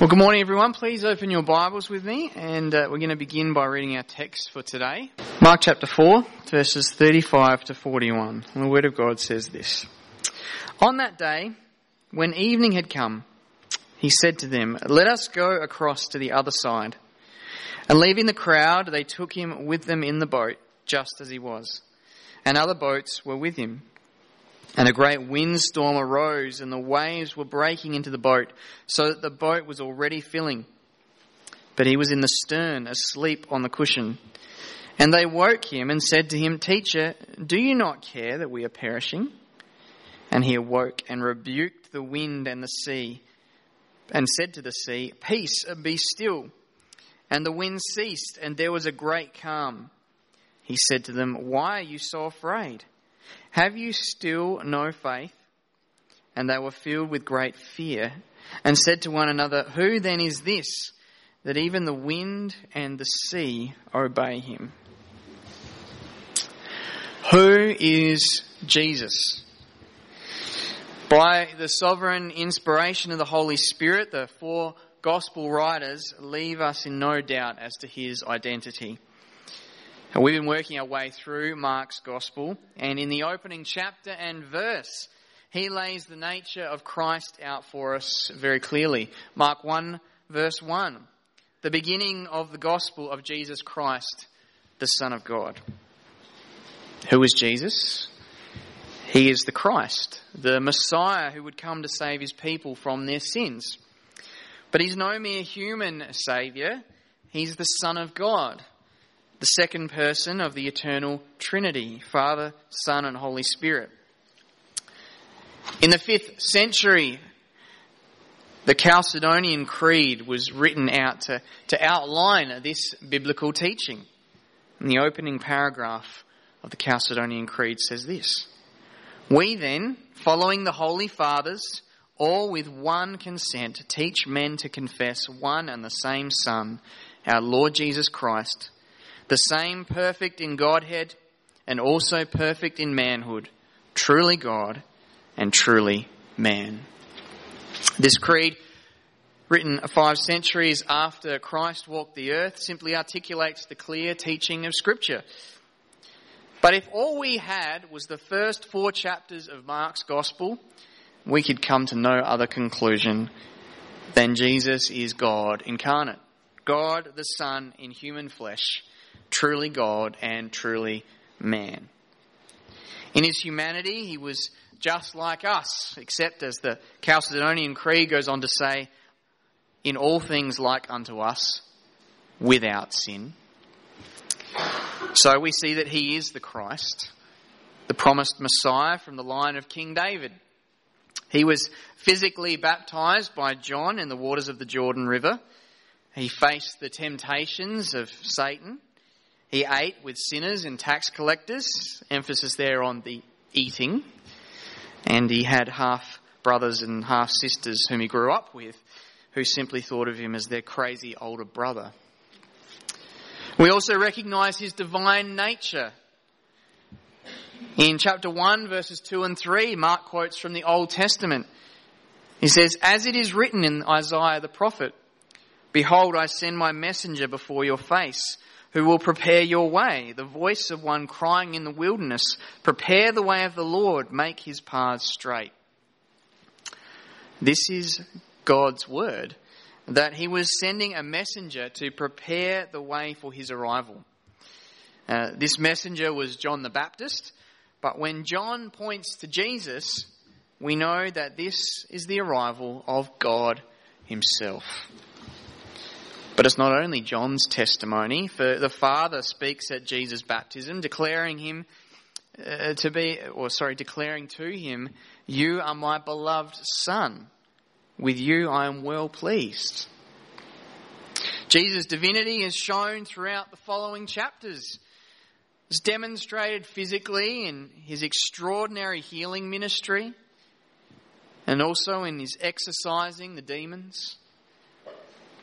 Well, good morning, everyone. Please open your Bibles with me, and uh, we're going to begin by reading our text for today. Mark chapter 4, verses 35 to 41. And the Word of God says this On that day, when evening had come, he said to them, Let us go across to the other side. And leaving the crowd, they took him with them in the boat, just as he was. And other boats were with him. And a great windstorm arose, and the waves were breaking into the boat, so that the boat was already filling. But he was in the stern, asleep on the cushion. And they woke him and said to him, Teacher, do you not care that we are perishing? And he awoke and rebuked the wind and the sea, and said to the sea, Peace, be still. And the wind ceased, and there was a great calm. He said to them, Why are you so afraid? Have you still no faith? And they were filled with great fear and said to one another, Who then is this that even the wind and the sea obey him? Who is Jesus? By the sovereign inspiration of the Holy Spirit, the four gospel writers leave us in no doubt as to his identity. We've been working our way through Mark's Gospel, and in the opening chapter and verse, he lays the nature of Christ out for us very clearly. Mark 1, verse 1, the beginning of the Gospel of Jesus Christ, the Son of God. Who is Jesus? He is the Christ, the Messiah who would come to save his people from their sins. But he's no mere human Saviour, he's the Son of God the second person of the eternal Trinity Father, Son, and Holy Spirit. In the fifth century, the Chalcedonian Creed was written out to, to outline this biblical teaching. And the opening paragraph of the Chalcedonian Creed says this We then, following the Holy Fathers, all with one consent, teach men to confess one and the same Son, our Lord Jesus Christ the same perfect in Godhead and also perfect in manhood, truly God and truly man. This creed, written five centuries after Christ walked the earth, simply articulates the clear teaching of Scripture. But if all we had was the first four chapters of Mark's Gospel, we could come to no other conclusion than Jesus is God incarnate. God the Son in human flesh truly God and truly man. In his humanity, he was just like us, except as the Chalcedonian Creed goes on to say, in all things like unto us, without sin. So we see that he is the Christ, the promised Messiah from the line of King David. He was physically baptized by John in the waters of the Jordan River. He faced the temptations of Satan. He ate with sinners and tax collectors, emphasis there on the eating. And he had half brothers and half sisters whom he grew up with who simply thought of him as their crazy older brother. We also recognize his divine nature. In chapter 1, verses 2 and 3, Mark quotes from the Old Testament. He says, As it is written in Isaiah the prophet, Behold, I send my messenger before your face who will prepare your way, the voice of one crying in the wilderness, prepare the way of the Lord, make his paths straight. This is God's word, that he was sending a messenger to prepare the way for his arrival. Uh, this messenger was John the Baptist, but when John points to Jesus, we know that this is the arrival of God himself. But it's not only John's testimony, for the Father speaks at Jesus' baptism, declaring him uh, to be, or sorry, declaring to him, You are my beloved Son. With you I am well pleased. Jesus' divinity is shown throughout the following chapters. It's demonstrated physically in his extraordinary healing ministry and also in his exorcising the demons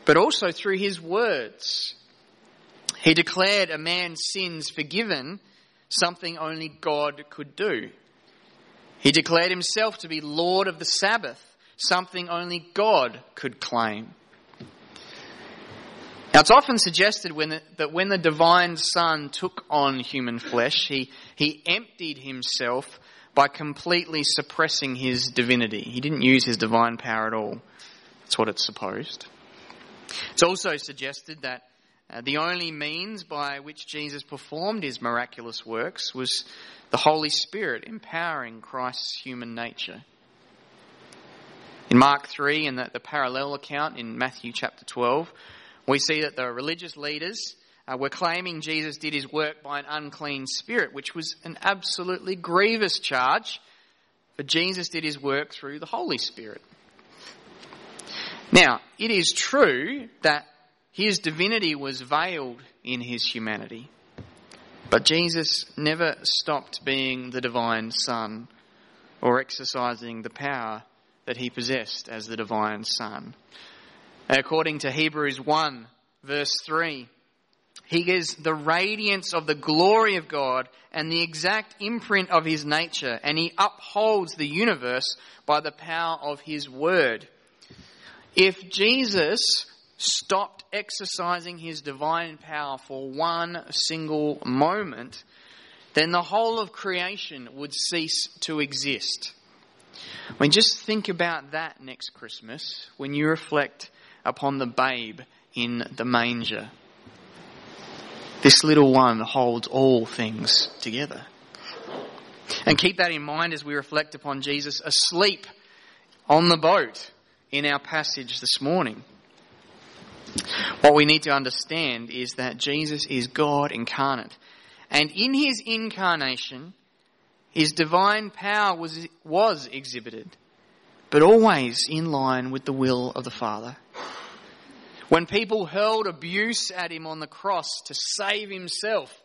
but also through his words. He declared a man's sins forgiven, something only God could do. He declared himself to be Lord of the Sabbath, something only God could claim. Now, it's often suggested when the, that when the divine Son took on human flesh, he, he emptied himself by completely suppressing his divinity. He didn't use his divine power at all. That's what it's supposed. It's also suggested that uh, the only means by which Jesus performed his miraculous works was the Holy Spirit empowering Christ's human nature. In Mark 3 and the, the parallel account in Matthew chapter 12, we see that the religious leaders uh, were claiming Jesus did his work by an unclean spirit, which was an absolutely grievous charge, but Jesus did his work through the Holy Spirit. Now, it is true that his divinity was veiled in his humanity, but Jesus never stopped being the divine Son or exercising the power that he possessed as the divine Son. According to Hebrews 1, verse 3, he is the radiance of the glory of God and the exact imprint of his nature, and he upholds the universe by the power of his word. If Jesus stopped exercising his divine power for one single moment, then the whole of creation would cease to exist. I mean, just think about that next Christmas when you reflect upon the babe in the manger. This little one holds all things together. And keep that in mind as we reflect upon Jesus asleep on the boat in our passage this morning. What we need to understand is that Jesus is God incarnate. And in his incarnation, his divine power was, was exhibited, but always in line with the will of the Father. When people hurled abuse at him on the cross to save himself,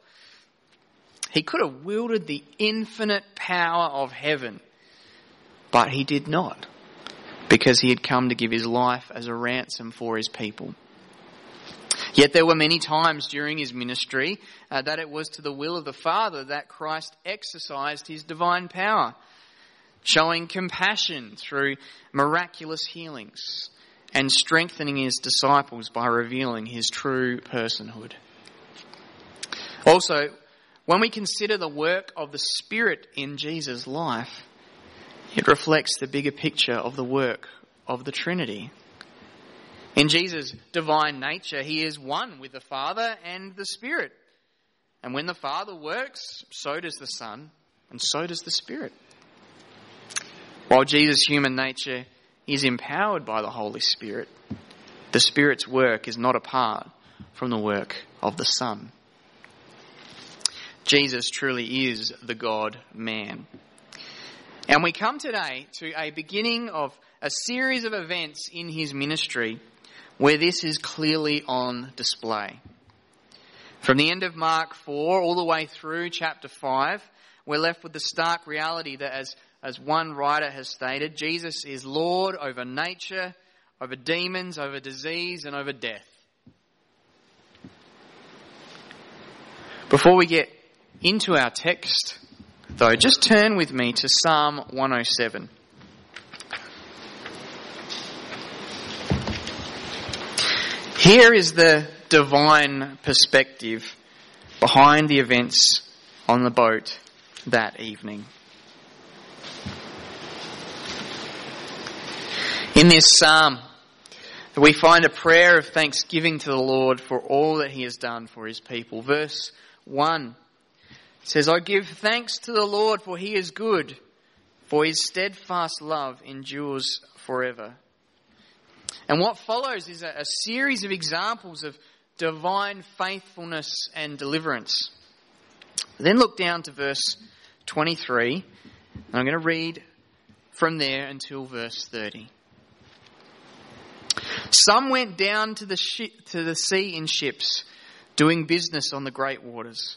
he could have wielded the infinite power of heaven, but he did not, because he had come to give his life as a ransom for his people. Yet there were many times during his ministry uh, that it was to the will of the Father that Christ exercised his divine power, showing compassion through miraculous healings and strengthening his disciples by revealing his true personhood. Also, when we consider the work of the Spirit in Jesus' life, it reflects the bigger picture of the work of the Trinity. In Jesus' divine nature, he is one with the Father and the Spirit. And when the Father works, so does the Son, and so does the Spirit. While Jesus' human nature is empowered by the Holy Spirit, the Spirit's work is not apart from the work of the Son. Jesus truly is the God man. And we come today to a beginning of a series of events in his ministry where this is clearly on display. From the end of Mark 4 all the way through chapter 5, we're left with the stark reality that as as one writer has stated, Jesus is Lord over nature, over demons, over disease, and over death. Before we get into our text, though, just turn with me to Psalm 107. Here is the divine perspective behind the events on the boat that evening. In this psalm, we find a prayer of thanksgiving to the Lord for all that he has done for his people. Verse 1 says, I give thanks to the Lord for he is good, for his steadfast love endures forever. And what follows is a, a series of examples of divine faithfulness and deliverance. Then look down to verse 23, and I'm going to read from there until verse 30. Some went down to the, to the sea in ships, doing business on the great waters.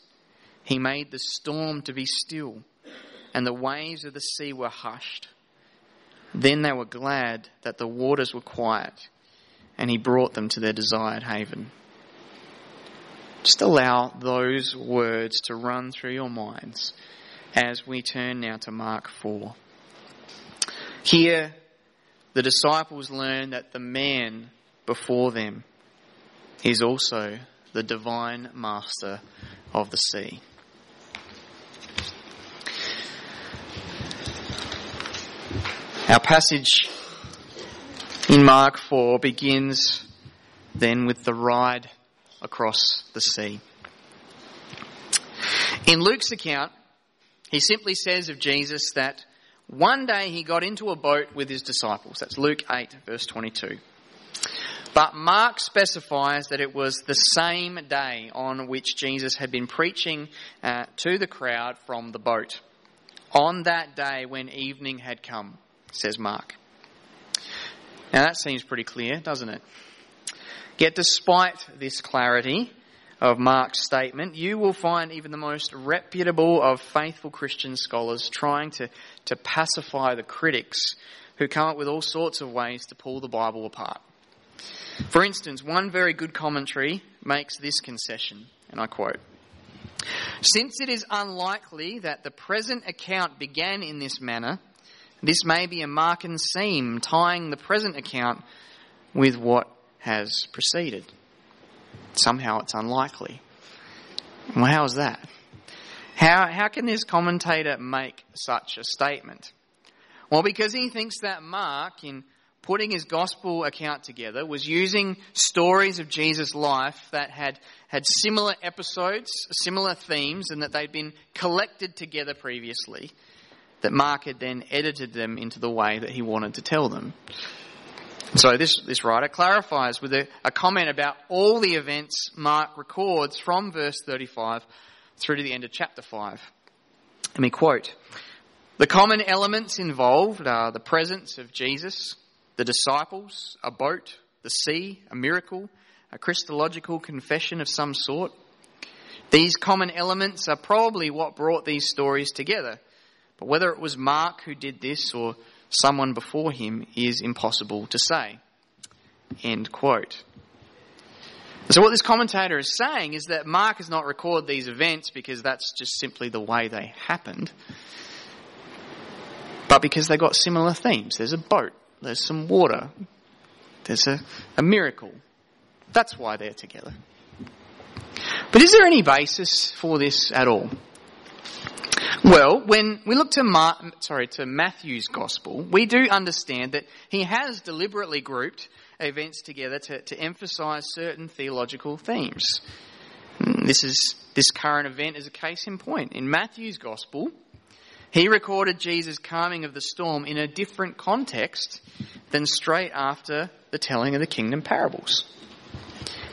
He made the storm to be still, and the waves of the sea were hushed. Then they were glad that the waters were quiet, and he brought them to their desired haven. Just allow those words to run through your minds as we turn now to Mark 4. Here, the disciples learn that the man before them is also the divine master of the sea. Our passage in Mark 4 begins then with the ride across the sea. In Luke's account, he simply says of Jesus that one day he got into a boat with his disciples. That's Luke 8, verse 22. But Mark specifies that it was the same day on which Jesus had been preaching uh, to the crowd from the boat. On that day when evening had come says Mark. Now that seems pretty clear, doesn't it? Yet despite this clarity of Mark's statement, you will find even the most reputable of faithful Christian scholars trying to, to pacify the critics who come up with all sorts of ways to pull the Bible apart. For instance, one very good commentary makes this concession, and I quote, Since it is unlikely that the present account began in this manner, this may be a Markan seam tying the present account with what has preceded. Somehow it's unlikely. Well, how is that? How, how can this commentator make such a statement? Well, because he thinks that Mark, in putting his gospel account together, was using stories of Jesus' life that had, had similar episodes, similar themes, and that they'd been collected together previously that Mark had then edited them into the way that he wanted to tell them. So this, this writer clarifies with a, a comment about all the events Mark records from verse 35 through to the end of chapter 5. Let me quote. The common elements involved are the presence of Jesus, the disciples, a boat, the sea, a miracle, a Christological confession of some sort. These common elements are probably what brought these stories together but whether it was Mark who did this or someone before him is impossible to say. End quote. So what this commentator is saying is that Mark has not recorded these events because that's just simply the way they happened, but because they got similar themes. There's a boat, there's some water, there's a, a miracle. That's why they're together. But is there any basis for this at all? Well, when we look to Mar- sorry to Matthew's gospel, we do understand that he has deliberately grouped events together to, to emphasize certain theological themes. Hmm, this is this current event is a case in point. In Matthew's gospel, he recorded Jesus' calming of the storm in a different context than straight after the telling of the kingdom parables.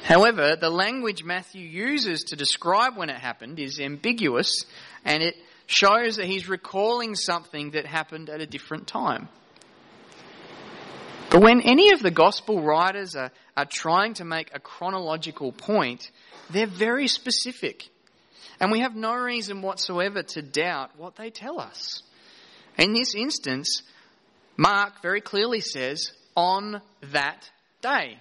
However, the language Matthew uses to describe when it happened is ambiguous and it shows that he's recalling something that happened at a different time. But when any of the gospel writers are, are trying to make a chronological point, they're very specific. And we have no reason whatsoever to doubt what they tell us. In this instance, Mark very clearly says, on that day.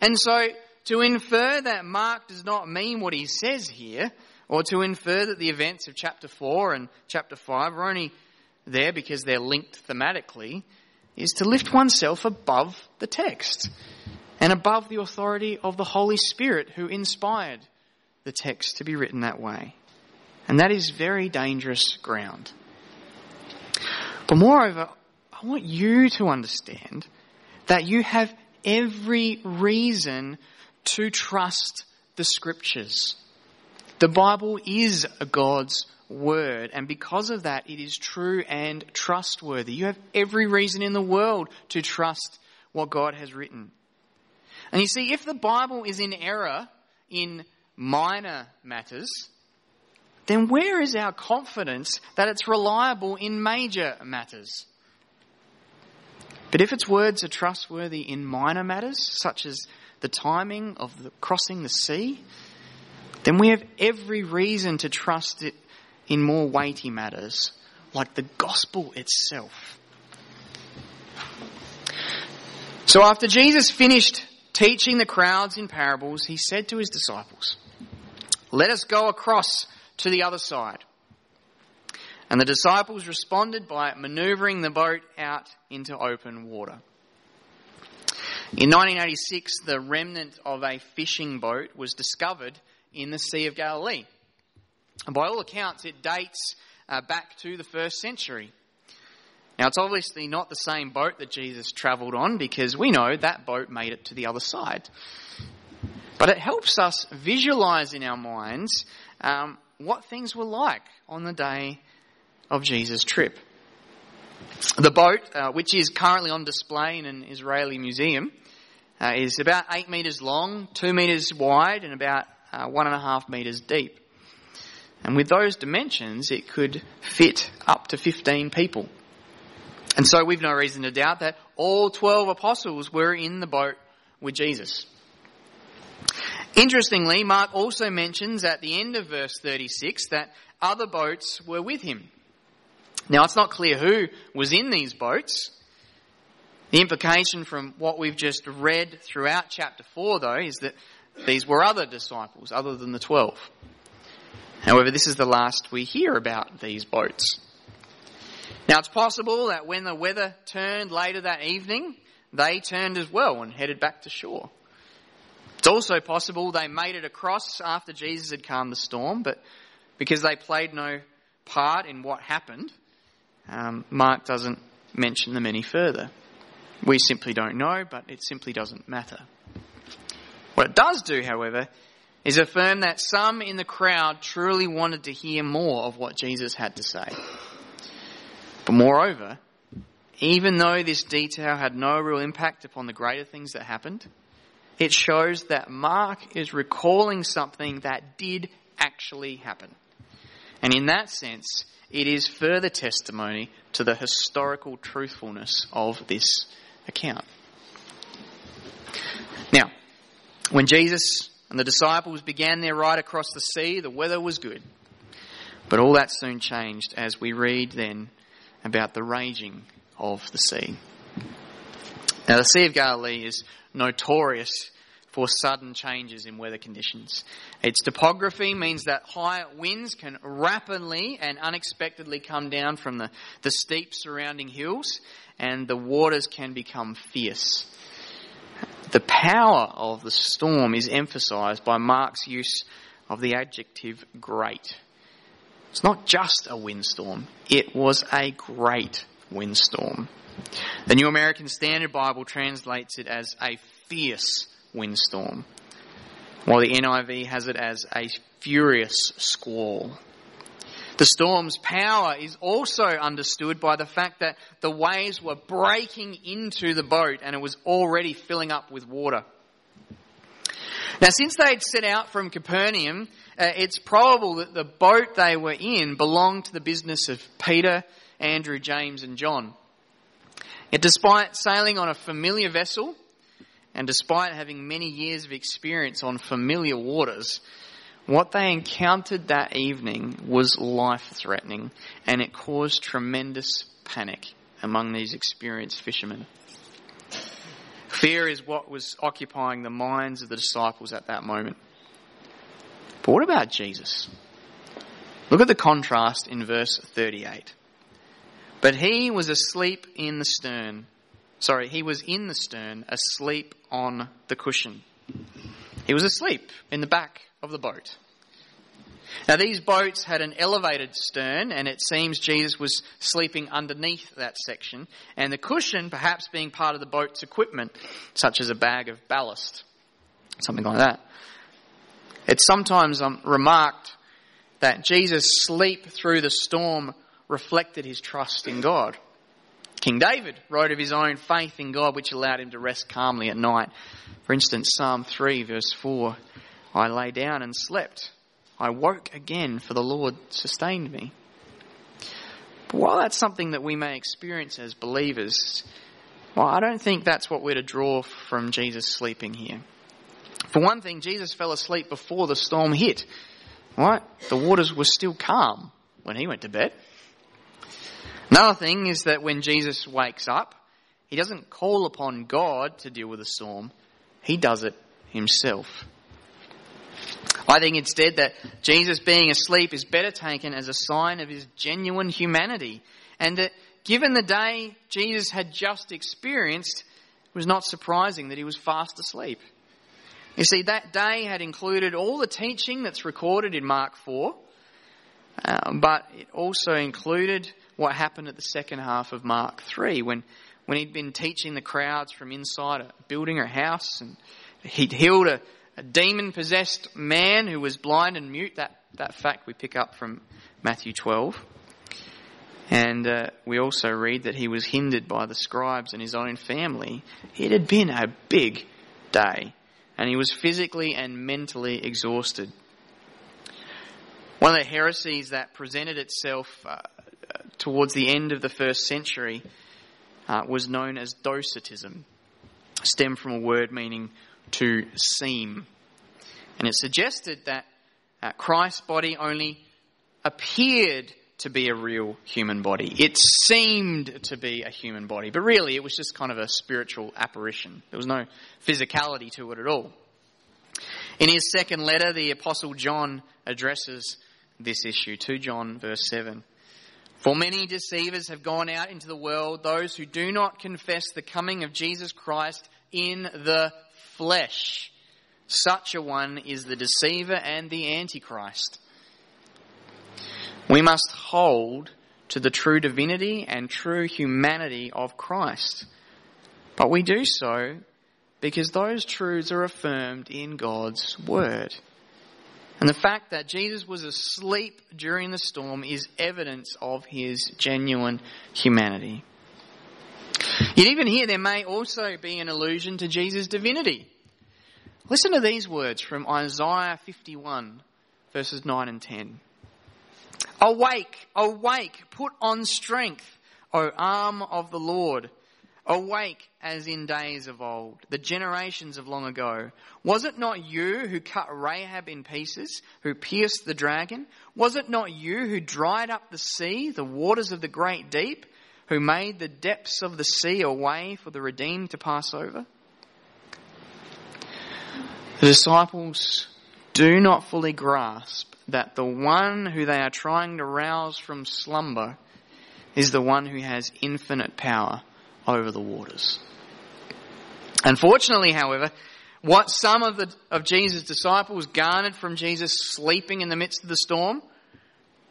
And so, to infer that Mark does not mean what he says here or to infer that the events of chapter 4 and chapter 5 are only there because they're linked thematically is to lift oneself above the text and above the authority of the Holy Spirit who inspired the text to be written that way. And that is very dangerous ground. But moreover, I want you to understand that you have every reason to trust the scriptures. The Bible is God's word, and because of that, it is true and trustworthy. You have every reason in the world to trust what God has written. And you see, if the Bible is in error in minor matters, then where is our confidence that it's reliable in major matters? But if its words are trustworthy in minor matters, such as the timing of the crossing the sea, then we have every reason to trust it in more weighty matters, like the gospel itself. So after Jesus finished teaching the crowds in parables, he said to his disciples, Let us go across to the other side. And the disciples responded by maneuvering the boat out into open water. In 1986, the remnant of a fishing boat was discovered in the Sea of Galilee. And by all accounts, it dates uh, back to the first century. Now, it's obviously not the same boat that Jesus travelled on because we know that boat made it to the other side. But it helps us visualise in our minds um, what things were like on the day of Jesus' trip. The boat, uh, which is currently on display in an Israeli museum, uh, is about eight metres long, two metres wide, and about uh, one and a half metres deep. And with those dimensions, it could fit up to 15 people. And so we've no reason to doubt that all 12 apostles were in the boat with Jesus. Interestingly, Mark also mentions at the end of verse 36 that other boats were with him. Now, it's not clear who was in these boats. The implication from what we've just read throughout chapter 4, though, is that these were other disciples other than the 12. However, this is the last we hear about these boats. Now, it's possible that when the weather turned later that evening, they turned as well and headed back to shore. It's also possible they made it across after Jesus had calmed the storm, but because they played no part in what happened, um, Mark doesn't mention them any further. We simply don't know, but it simply doesn't matter. What it does do, however, is affirm that some in the crowd truly wanted to hear more of what Jesus had to say. But moreover, even though this detail had no real impact upon the greater things that happened, it shows that Mark is recalling something that did actually happen. And in that sense, it is further testimony to the historical truthfulness of this account. Now, when Jesus and the disciples began their ride across the sea, the weather was good. But all that soon changed as we read then about the raging of the sea. Now, the Sea of Galilee is notorious for sudden changes in weather conditions. Its topography means that high winds can rapidly and unexpectedly come down from the, the steep surrounding hills, and the waters can become fierce. The power of the storm is emphasized by Mark's use of the adjective great. It's not just a windstorm, it was a great windstorm. The New American Standard Bible translates it as a fierce windstorm, while the NIV has it as a furious squall. The storm's power is also understood by the fact that the waves were breaking into the boat and it was already filling up with water. Now, since they'd set out from Capernaum, uh, it's probable that the boat they were in belonged to the business of Peter, Andrew, James, and John. Yet, despite sailing on a familiar vessel, and despite having many years of experience on familiar waters, what they encountered that evening was life threatening, and it caused tremendous panic among these experienced fishermen. Fear is what was occupying the minds of the disciples at that moment. But what about Jesus? Look at the contrast in verse 38. But he was asleep in the stern. Sorry, he was in the stern, asleep on the cushion. He was asleep in the back of the boat. Now, these boats had an elevated stern, and it seems Jesus was sleeping underneath that section, and the cushion perhaps being part of the boat's equipment, such as a bag of ballast, something like that. It's sometimes um, remarked that Jesus' sleep through the storm reflected his trust in God. King David wrote of his own faith in God, which allowed him to rest calmly at night. For instance, Psalm 3, verse 4 I lay down and slept I woke again, for the Lord sustained me. But while that's something that we may experience as believers, well, I don't think that's what we're to draw from Jesus sleeping here. For one thing, Jesus fell asleep before the storm hit. Right? The waters were still calm when he went to bed. Another thing is that when Jesus wakes up, he doesn't call upon God to deal with the storm. He does it himself. I think instead that Jesus being asleep is better taken as a sign of his genuine humanity and that given the day Jesus had just experienced, it was not surprising that he was fast asleep. You see, that day had included all the teaching that's recorded in Mark 4, uh, but it also included what happened at the second half of Mark 3 when, when he'd been teaching the crowds from inside a building or a house and he'd healed a, a demon possessed man who was blind and mute. That, that fact we pick up from Matthew 12. And uh, we also read that he was hindered by the scribes and his own family. It had been a big day and he was physically and mentally exhausted. One of the heresies that presented itself uh, towards the end of the first century uh, was known as docetism, stemmed from a word meaning to seem. And it suggested that uh, Christ's body only appeared to be a real human body. It seemed to be a human body, but really it was just kind of a spiritual apparition. There was no physicality to it at all. In his second letter, the Apostle John addresses this issue. 2 John, verse 7. For many deceivers have gone out into the world, those who do not confess the coming of Jesus Christ in the flesh. Such a one is the deceiver and the antichrist. We must hold to the true divinity and true humanity of Christ. But we do so because those truths are affirmed in God's Word. And the fact that Jesus was asleep during the storm is evidence of his genuine humanity. Yet even here there may also be an allusion to Jesus' divinity. Listen to these words from Isaiah 51 verses 9 and 10. Awake, awake, put on strength, O arm of the Lord. Awake as in days of old, the generations of long ago. Was it not you who cut Rahab in pieces, who pierced the dragon? Was it not you who dried up the sea, the waters of the great deep, who made the depths of the sea a way for the redeemed to pass over? The disciples do not fully grasp that the one who they are trying to rouse from slumber is the one who has infinite power over the waters. Unfortunately, however, what some of, the, of Jesus' disciples garnered from Jesus sleeping in the midst of the storm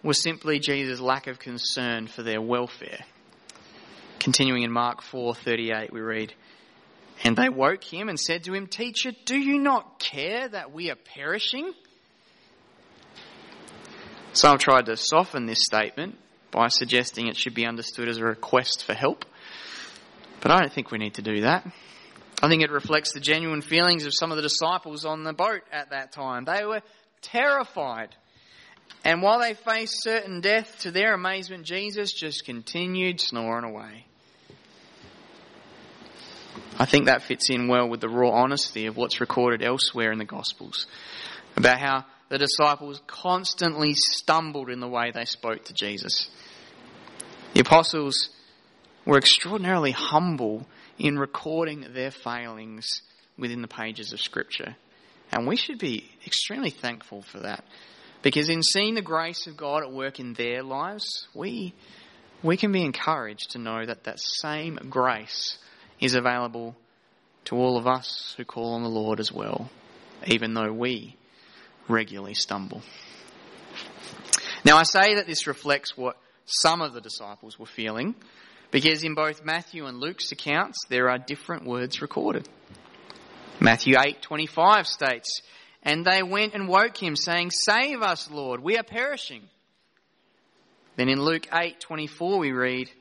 was simply Jesus' lack of concern for their welfare. Continuing in Mark 4:38 we read, "And they woke him and said to him, "Teacher, do you not care that we are perishing?" Some tried to soften this statement by suggesting it should be understood as a request for help. But I don't think we need to do that. I think it reflects the genuine feelings of some of the disciples on the boat at that time. They were terrified. And while they faced certain death, to their amazement, Jesus just continued snoring away. I think that fits in well with the raw honesty of what's recorded elsewhere in the Gospels about how the disciples constantly stumbled in the way they spoke to Jesus. The apostles were extraordinarily humble in recording their failings within the pages of Scripture. And we should be extremely thankful for that. Because in seeing the grace of God at work in their lives, we, we can be encouraged to know that that same grace is available to all of us who call on the Lord as well, even though we regularly stumble. Now, I say that this reflects what some of the disciples were feeling because in both Matthew and Luke's accounts, there are different words recorded. Matthew 8:25 states, "And they went and woke him, saying, Save us, Lord, we are perishing." Then in Luke 8:24 we read,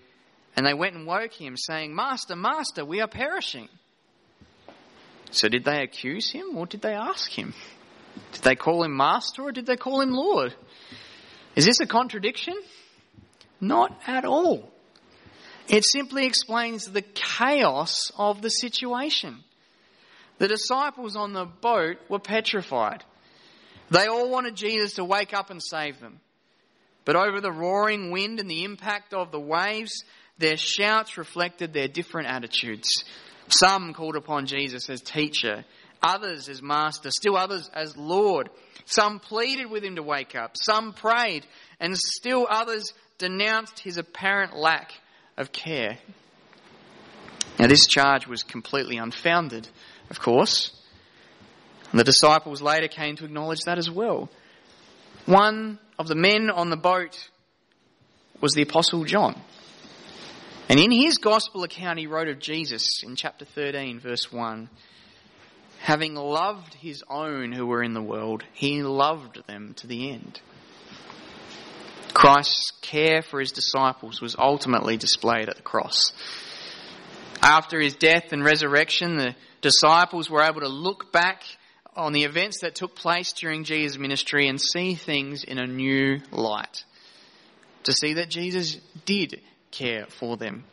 "And they went and woke him, saying, Master, Master, we are perishing." So did they accuse him or did they ask him? Did they call him Master or did they call him Lord? Is this a contradiction? Not at all. It simply explains the chaos of the situation. The disciples on the boat were petrified. They all wanted Jesus to wake up and save them. But over the roaring wind and the impact of the waves, their shouts reflected their different attitudes. Some called upon Jesus as teacher, others as master, still others as Lord. Some pleaded with him to wake up, some prayed, and still others denounced his apparent lack of care. Now, this charge was completely unfounded, of course. And the disciples later came to acknowledge that as well. One of the men on the boat was the Apostle John. And in his gospel account, he wrote of Jesus in chapter 13, verse 1 Having loved his own who were in the world, he loved them to the end. Christ's care for his disciples was ultimately displayed at the cross. After his death and resurrection, the disciples were able to look back on the events that took place during Jesus' ministry and see things in a new light. To see that Jesus did care for them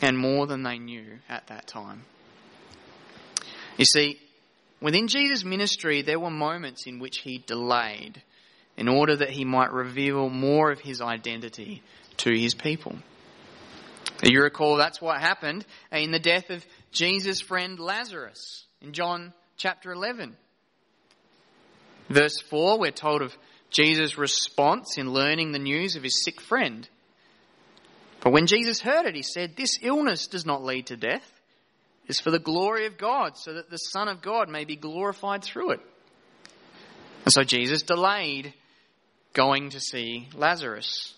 and more than they knew at that time. You see, within Jesus' ministry, there were moments in which he delayed in order that he might reveal more of his identity to his people. You recall that's what happened in the death of Jesus' friend Lazarus in John chapter 11. Verse 4, we're told of Jesus' response in learning the news of his sick friend. But when Jesus heard it, he said, This illness does not lead to death. It's for the glory of God, so that the Son of God may be glorified through it. And so Jesus delayed going to see Lazarus.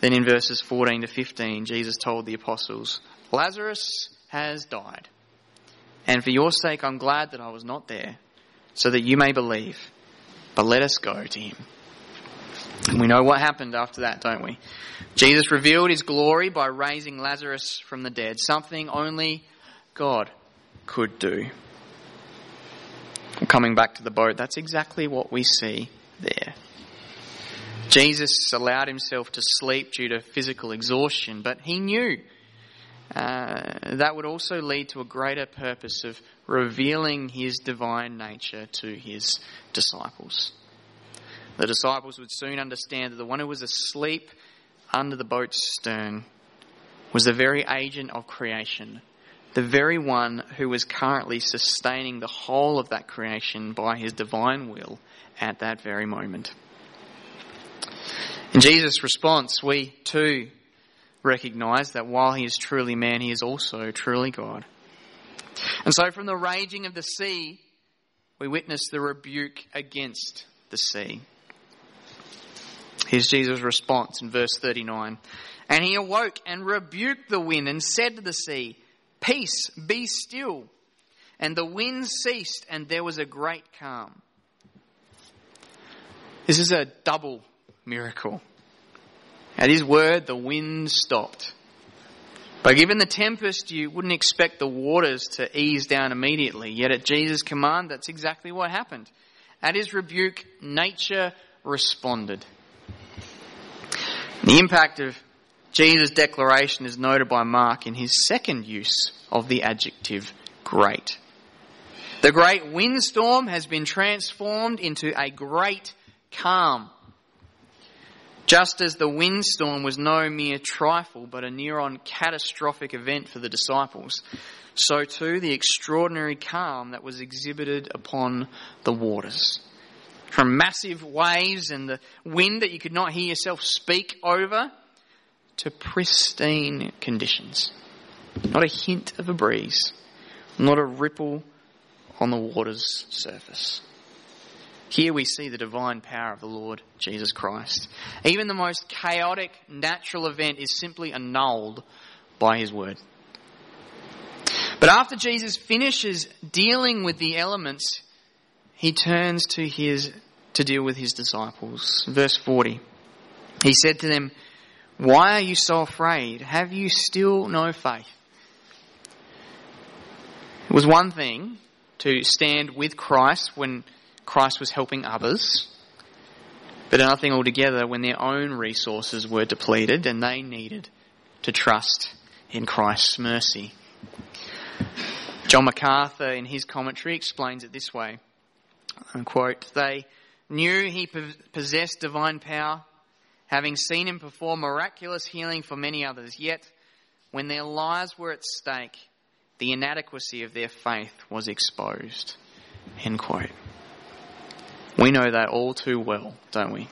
Then in verses 14 to 15, Jesus told the apostles, Lazarus has died. And for your sake, I'm glad that I was not there so that you may believe. But let us go to him. And we know what happened after that, don't we? Jesus revealed his glory by raising Lazarus from the dead, something only God could do. Coming back to the boat, that's exactly what we see there. Jesus allowed himself to sleep due to physical exhaustion, but he knew uh, that would also lead to a greater purpose of revealing his divine nature to his disciples. The disciples would soon understand that the one who was asleep under the boat's stern was the very agent of creation, the very one who was currently sustaining the whole of that creation by his divine will at that very moment. In Jesus' response, we too recognize that while he is truly man, he is also truly God. And so from the raging of the sea, we witness the rebuke against the sea. Here's Jesus' response in verse 39. And he awoke and rebuked the wind and said to the sea, Peace, be still. And the wind ceased and there was a great calm. This is a double miracle. At his word, the wind stopped. But given the tempest, you wouldn't expect the waters to ease down immediately. Yet at Jesus' command, that's exactly what happened. At his rebuke, nature responded. The impact of Jesus' declaration is noted by Mark in his second use of the adjective great. The great windstorm has been transformed into a great calm. Just as the windstorm was no mere trifle, but a near on catastrophic event for the disciples, so too the extraordinary calm that was exhibited upon the waters. From massive waves and the wind that you could not hear yourself speak over, to pristine conditions. Not a hint of a breeze, not a ripple on the water's surface. Here we see the divine power of the Lord Jesus Christ. Even the most chaotic natural event is simply annulled by his word. But after Jesus finishes dealing with the elements, he turns to his to deal with his disciples. Verse 40. He said to them, "Why are you so afraid? Have you still no faith?" It was one thing to stand with Christ when Christ was helping others, but nothing altogether when their own resources were depleted and they needed to trust in Christ's mercy. John MacArthur, in his commentary, explains it this way. quote, they knew he possessed divine power, having seen him perform miraculous healing for many others, yet when their lives were at stake, the inadequacy of their faith was exposed. End quote. We know that all too well, don't we?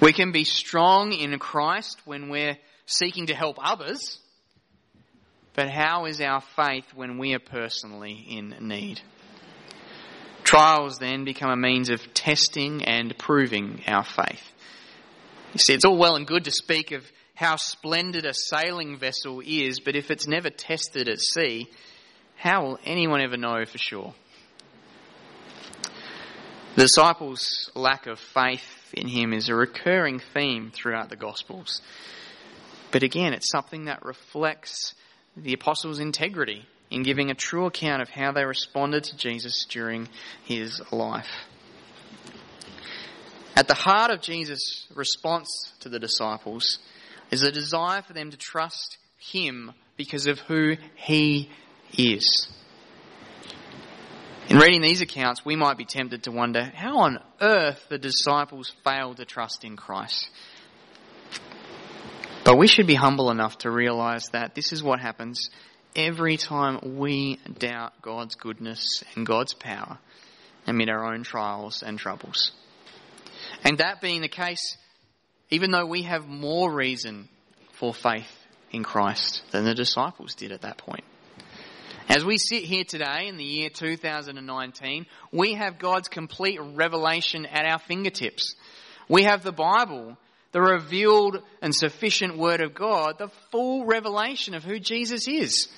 We can be strong in Christ when we're seeking to help others, but how is our faith when we are personally in need? Trials then become a means of testing and proving our faith. You see, it's all well and good to speak of how splendid a sailing vessel is, but if it's never tested at sea, how will anyone ever know for sure? The disciples' lack of faith in him is a recurring theme throughout the Gospels. But again, it's something that reflects the apostles' integrity in giving a true account of how they responded to Jesus during his life. At the heart of Jesus' response to the disciples is a desire for them to trust him because of who he is. In reading these accounts, we might be tempted to wonder how on earth the disciples failed to trust in Christ. But we should be humble enough to realize that this is what happens every time we doubt God's goodness and God's power amid our own trials and troubles. And that being the case, even though we have more reason for faith in Christ than the disciples did at that point. As we sit here today in the year 2019, we have God's complete revelation at our fingertips. We have the Bible, the revealed and sufficient Word of God, the full revelation of who Jesus is.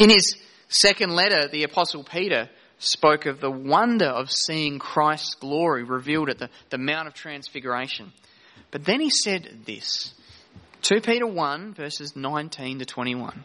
In his second letter, the Apostle Peter spoke of the wonder of seeing Christ's glory revealed at the, the Mount of Transfiguration. But then he said this 2 Peter 1, verses 19 to 21.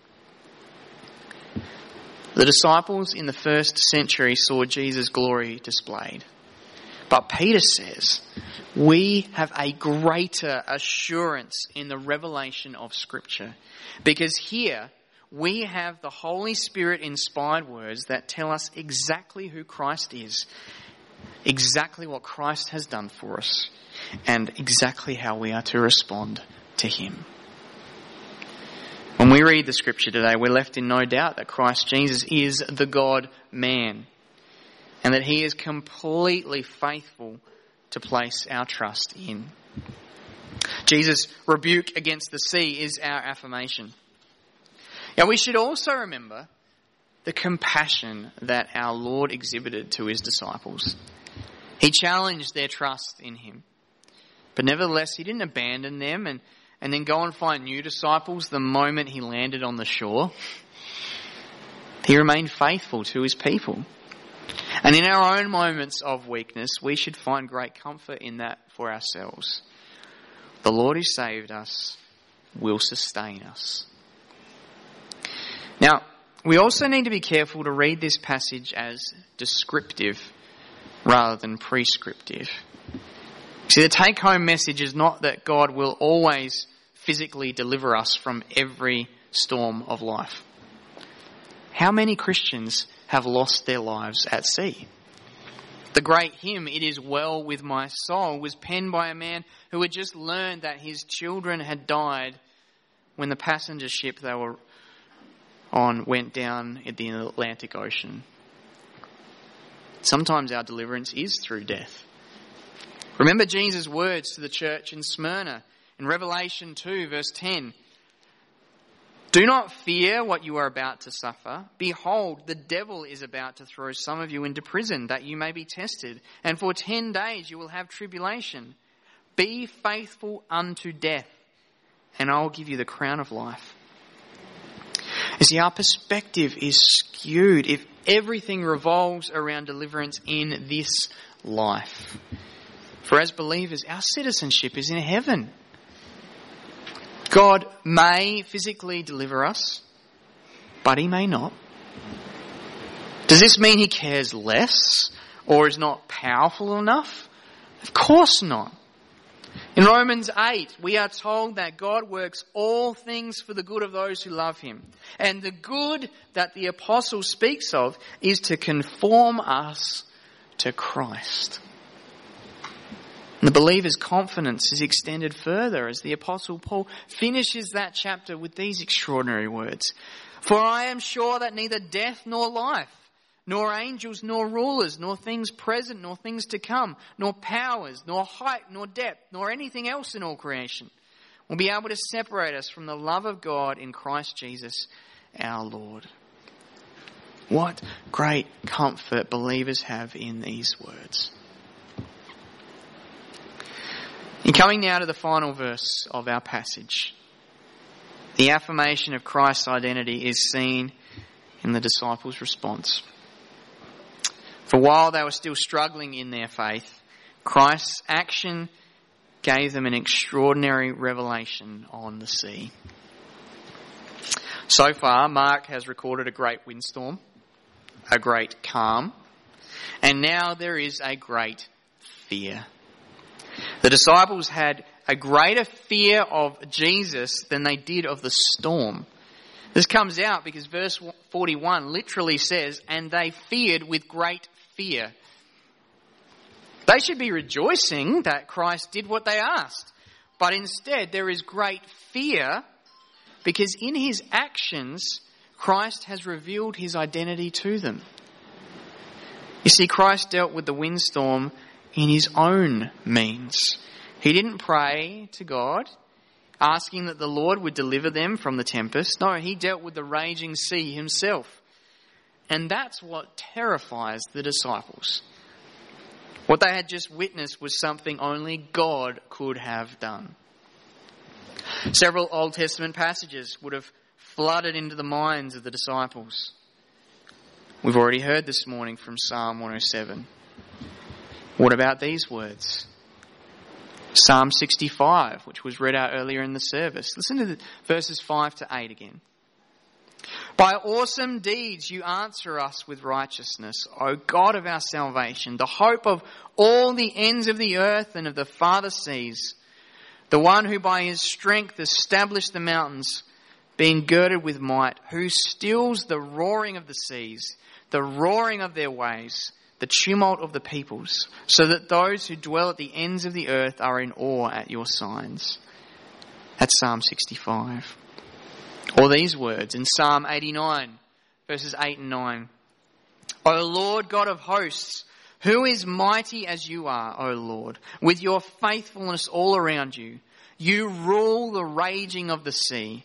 The disciples in the first century saw Jesus' glory displayed. But Peter says, we have a greater assurance in the revelation of Scripture. Because here, we have the Holy Spirit inspired words that tell us exactly who Christ is, exactly what Christ has done for us, and exactly how we are to respond to Him. When we read the scripture today, we're left in no doubt that Christ Jesus is the God man and that he is completely faithful to place our trust in. Jesus' rebuke against the sea is our affirmation. Now, we should also remember the compassion that our Lord exhibited to his disciples. He challenged their trust in him. But nevertheless, he didn't abandon them and and then go and find new disciples the moment he landed on the shore. He remained faithful to his people. And in our own moments of weakness, we should find great comfort in that for ourselves. The Lord who saved us will sustain us. Now, we also need to be careful to read this passage as descriptive rather than prescriptive. See, the take home message is not that God will always physically deliver us from every storm of life. How many Christians have lost their lives at sea? The great hymn, It Is Well With My Soul, was penned by a man who had just learned that his children had died when the passenger ship they were on went down in the Atlantic Ocean. Sometimes our deliverance is through death. Remember Jesus' words to the church in Smyrna in Revelation 2, verse 10, do not fear what you are about to suffer. Behold, the devil is about to throw some of you into prison that you may be tested, and for ten days you will have tribulation. Be faithful unto death, and I will give you the crown of life. You see, our perspective is skewed if everything revolves around deliverance in this life. For as believers, our citizenship is in heaven. God may physically deliver us, but He may not. Does this mean He cares less or is not powerful enough? Of course not. In Romans 8, we are told that God works all things for the good of those who love Him. And the good that the apostle speaks of is to conform us to Christ. And the believer's confidence is extended further as the apostle Paul finishes that chapter with these extraordinary words. For I am sure that neither death nor life, nor angels, nor rulers, nor things present, nor things to come, nor powers, nor height, nor depth, nor anything else in all creation will be able to separate us from the love of God in Christ Jesus our Lord. What great comfort believers have in these words. In coming now to the final verse of our passage, the affirmation of Christ's identity is seen in the disciples' response. For while they were still struggling in their faith, Christ's action gave them an extraordinary revelation on the sea. So far, Mark has recorded a great windstorm, a great calm, and now there is a great fear. The disciples had a greater fear of Jesus than they did of the storm. This comes out because verse 41 literally says, and they feared with great fear. They should be rejoicing that Christ did what they asked. But instead, there is great fear because in his actions, Christ has revealed his identity to them. You see, Christ dealt with the windstorm in his own means. He didn't pray to God asking that the Lord would deliver them from the tempest. No, he dealt with the raging sea himself. And that's what terrifies the disciples. What they had just witnessed was something only God could have done. Several Old Testament passages would have flooded into the minds of the disciples. We've already heard this morning from Psalm 107. What about these words? Psalm 65, which was read out earlier in the service. Listen to the verses 5 to 8 again. By awesome deeds you answer us with righteousness, O God of our salvation, the hope of all the ends of the earth and of the farther seas, the one who by his strength established the mountains, being girded with might, who stills the roaring of the seas, the roaring of their waves, the tumult of the peoples, so that those who dwell at the ends of the earth are in awe at your signs. That's Psalm 65. Or these words in Psalm 89, verses 8 and 9. O Lord God of hosts, who is mighty as you are, O Lord, with your faithfulness all around you? You rule the raging of the sea.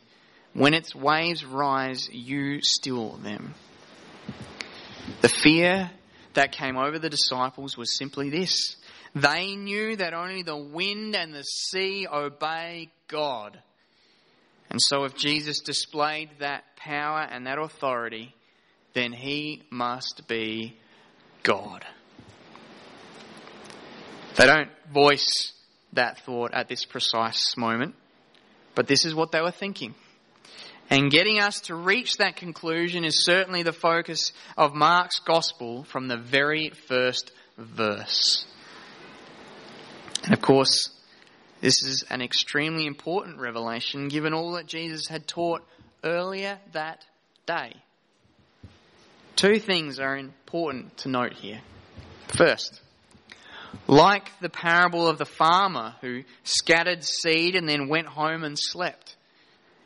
When its waves rise, you still them. The fear that came over the disciples was simply this. They knew that only the wind and the sea obey God. And so, if Jesus displayed that power and that authority, then he must be God. They don't voice that thought at this precise moment, but this is what they were thinking. And getting us to reach that conclusion is certainly the focus of Mark's gospel from the very first verse. And of course, this is an extremely important revelation given all that Jesus had taught earlier that day. Two things are important to note here. First, like the parable of the farmer who scattered seed and then went home and slept,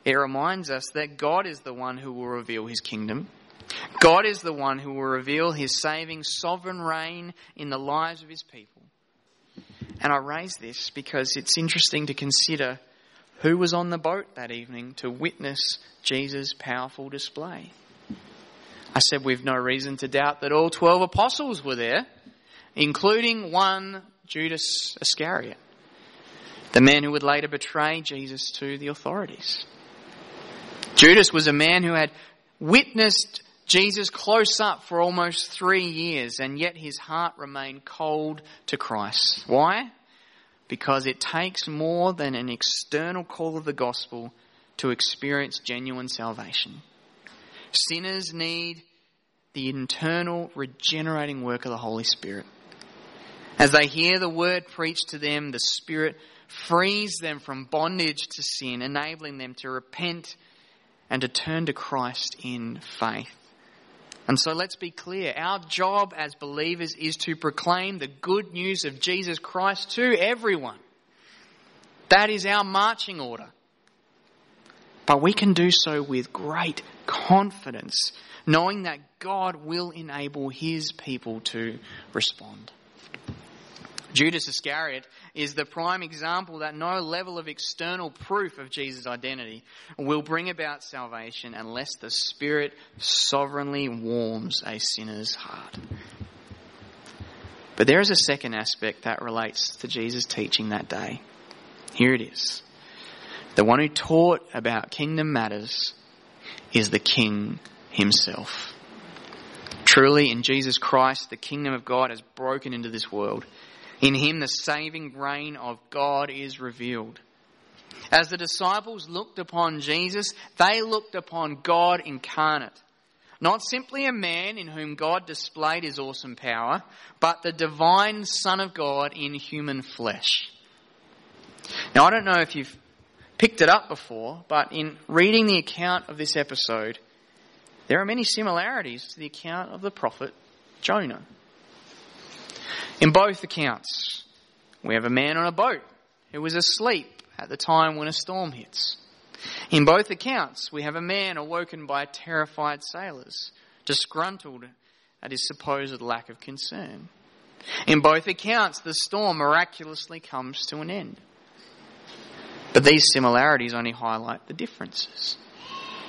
it reminds us that God is the one who will reveal his kingdom. God is the one who will reveal his saving sovereign reign in the lives of his people. And I raise this because it's interesting to consider who was on the boat that evening to witness Jesus' powerful display. I said we've no reason to doubt that all 12 apostles were there, including one Judas Iscariot, the man who would later betray Jesus to the authorities. Judas was a man who had witnessed Jesus close up for almost three years, and yet his heart remained cold to Christ. Why? Because it takes more than an external call of the gospel to experience genuine salvation. Sinners need the internal regenerating work of the Holy Spirit. As they hear the word preached to them, the Spirit frees them from bondage to sin, enabling them to repent and to turn to Christ in faith. And so let's be clear. Our job as believers is to proclaim the good news of Jesus Christ to everyone. That is our marching order. But we can do so with great confidence, knowing that God will enable his people to respond. Judas Iscariot is the prime example that no level of external proof of Jesus' identity will bring about salvation unless the Spirit sovereignly warms a sinner's heart. But there is a second aspect that relates to Jesus' teaching that day. Here it is. The one who taught about kingdom matters is the King himself. Truly, in Jesus Christ, the kingdom of God has broken into this world in him, the saving reign of God is revealed. As the disciples looked upon Jesus, they looked upon God incarnate. Not simply a man in whom God displayed his awesome power, but the divine Son of God in human flesh. Now, I don't know if you've picked it up before, but in reading the account of this episode, there are many similarities to the account of the prophet Jonah. In both accounts, we have a man on a boat who was asleep at the time when a storm hits. In both accounts, we have a man awoken by terrified sailors, disgruntled at his supposed lack of concern. In both accounts, the storm miraculously comes to an end. But these similarities only highlight the differences.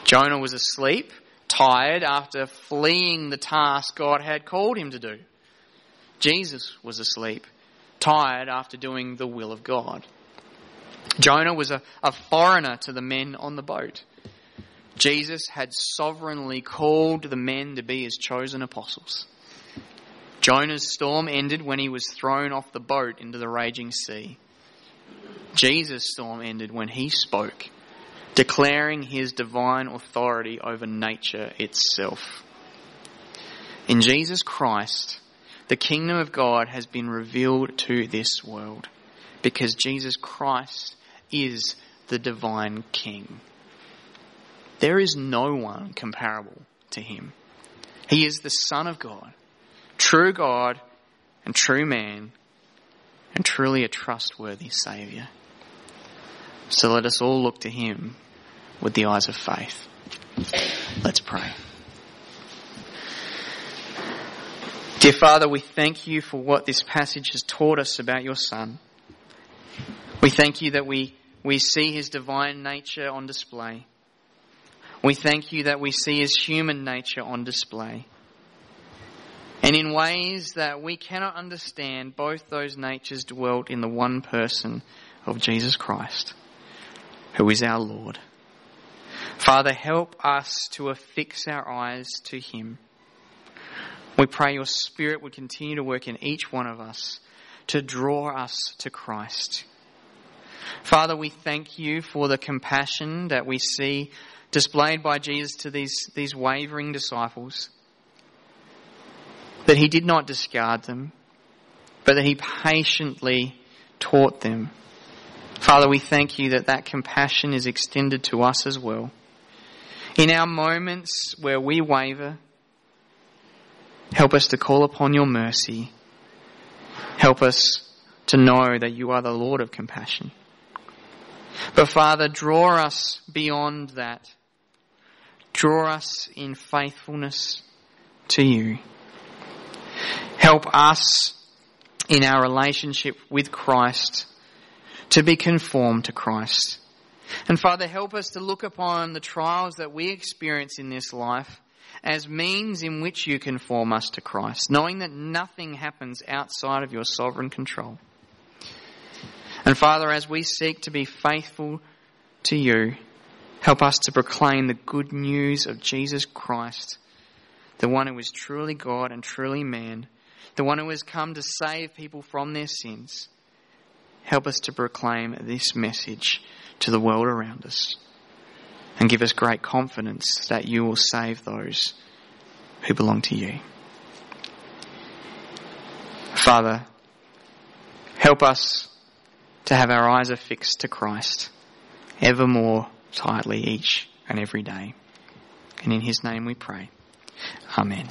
Jonah was asleep, tired after fleeing the task God had called him to do. Jesus was asleep, tired after doing the will of God. Jonah was a, a foreigner to the men on the boat. Jesus had sovereignly called the men to be his chosen apostles. Jonah's storm ended when he was thrown off the boat into the raging sea. Jesus' storm ended when he spoke, declaring his divine authority over nature itself. In Jesus Christ, the kingdom of God has been revealed to this world because Jesus Christ is the divine King. There is no one comparable to him. He is the Son of God, true God and true man, and truly a trustworthy Saviour. So let us all look to him with the eyes of faith. Let's pray. Dear Father, we thank you for what this passage has taught us about your Son. We thank you that we, we see his divine nature on display. We thank you that we see his human nature on display. And in ways that we cannot understand, both those natures dwelt in the one person of Jesus Christ, who is our Lord. Father, help us to affix our eyes to him we pray your Spirit would continue to work in each one of us to draw us to Christ. Father, we thank you for the compassion that we see displayed by Jesus to these, these wavering disciples. That he did not discard them, but that he patiently taught them. Father, we thank you that that compassion is extended to us as well. In our moments where we waver, Help us to call upon your mercy. Help us to know that you are the Lord of compassion. But Father, draw us beyond that. Draw us in faithfulness to you. Help us in our relationship with Christ to be conformed to Christ. And Father, help us to look upon the trials that we experience in this life as means in which you conform us to Christ, knowing that nothing happens outside of your sovereign control. And Father, as we seek to be faithful to you, Help us to proclaim the good news of Jesus Christ, the one who is truly God and truly man, the one who has come to save people from their sins. Help us to proclaim this message to the world around us and give us great confidence that you will save those who belong to you. Father, help us to have our eyes affixed to Christ ever more tightly each and every day. And in his name we pray. Amen.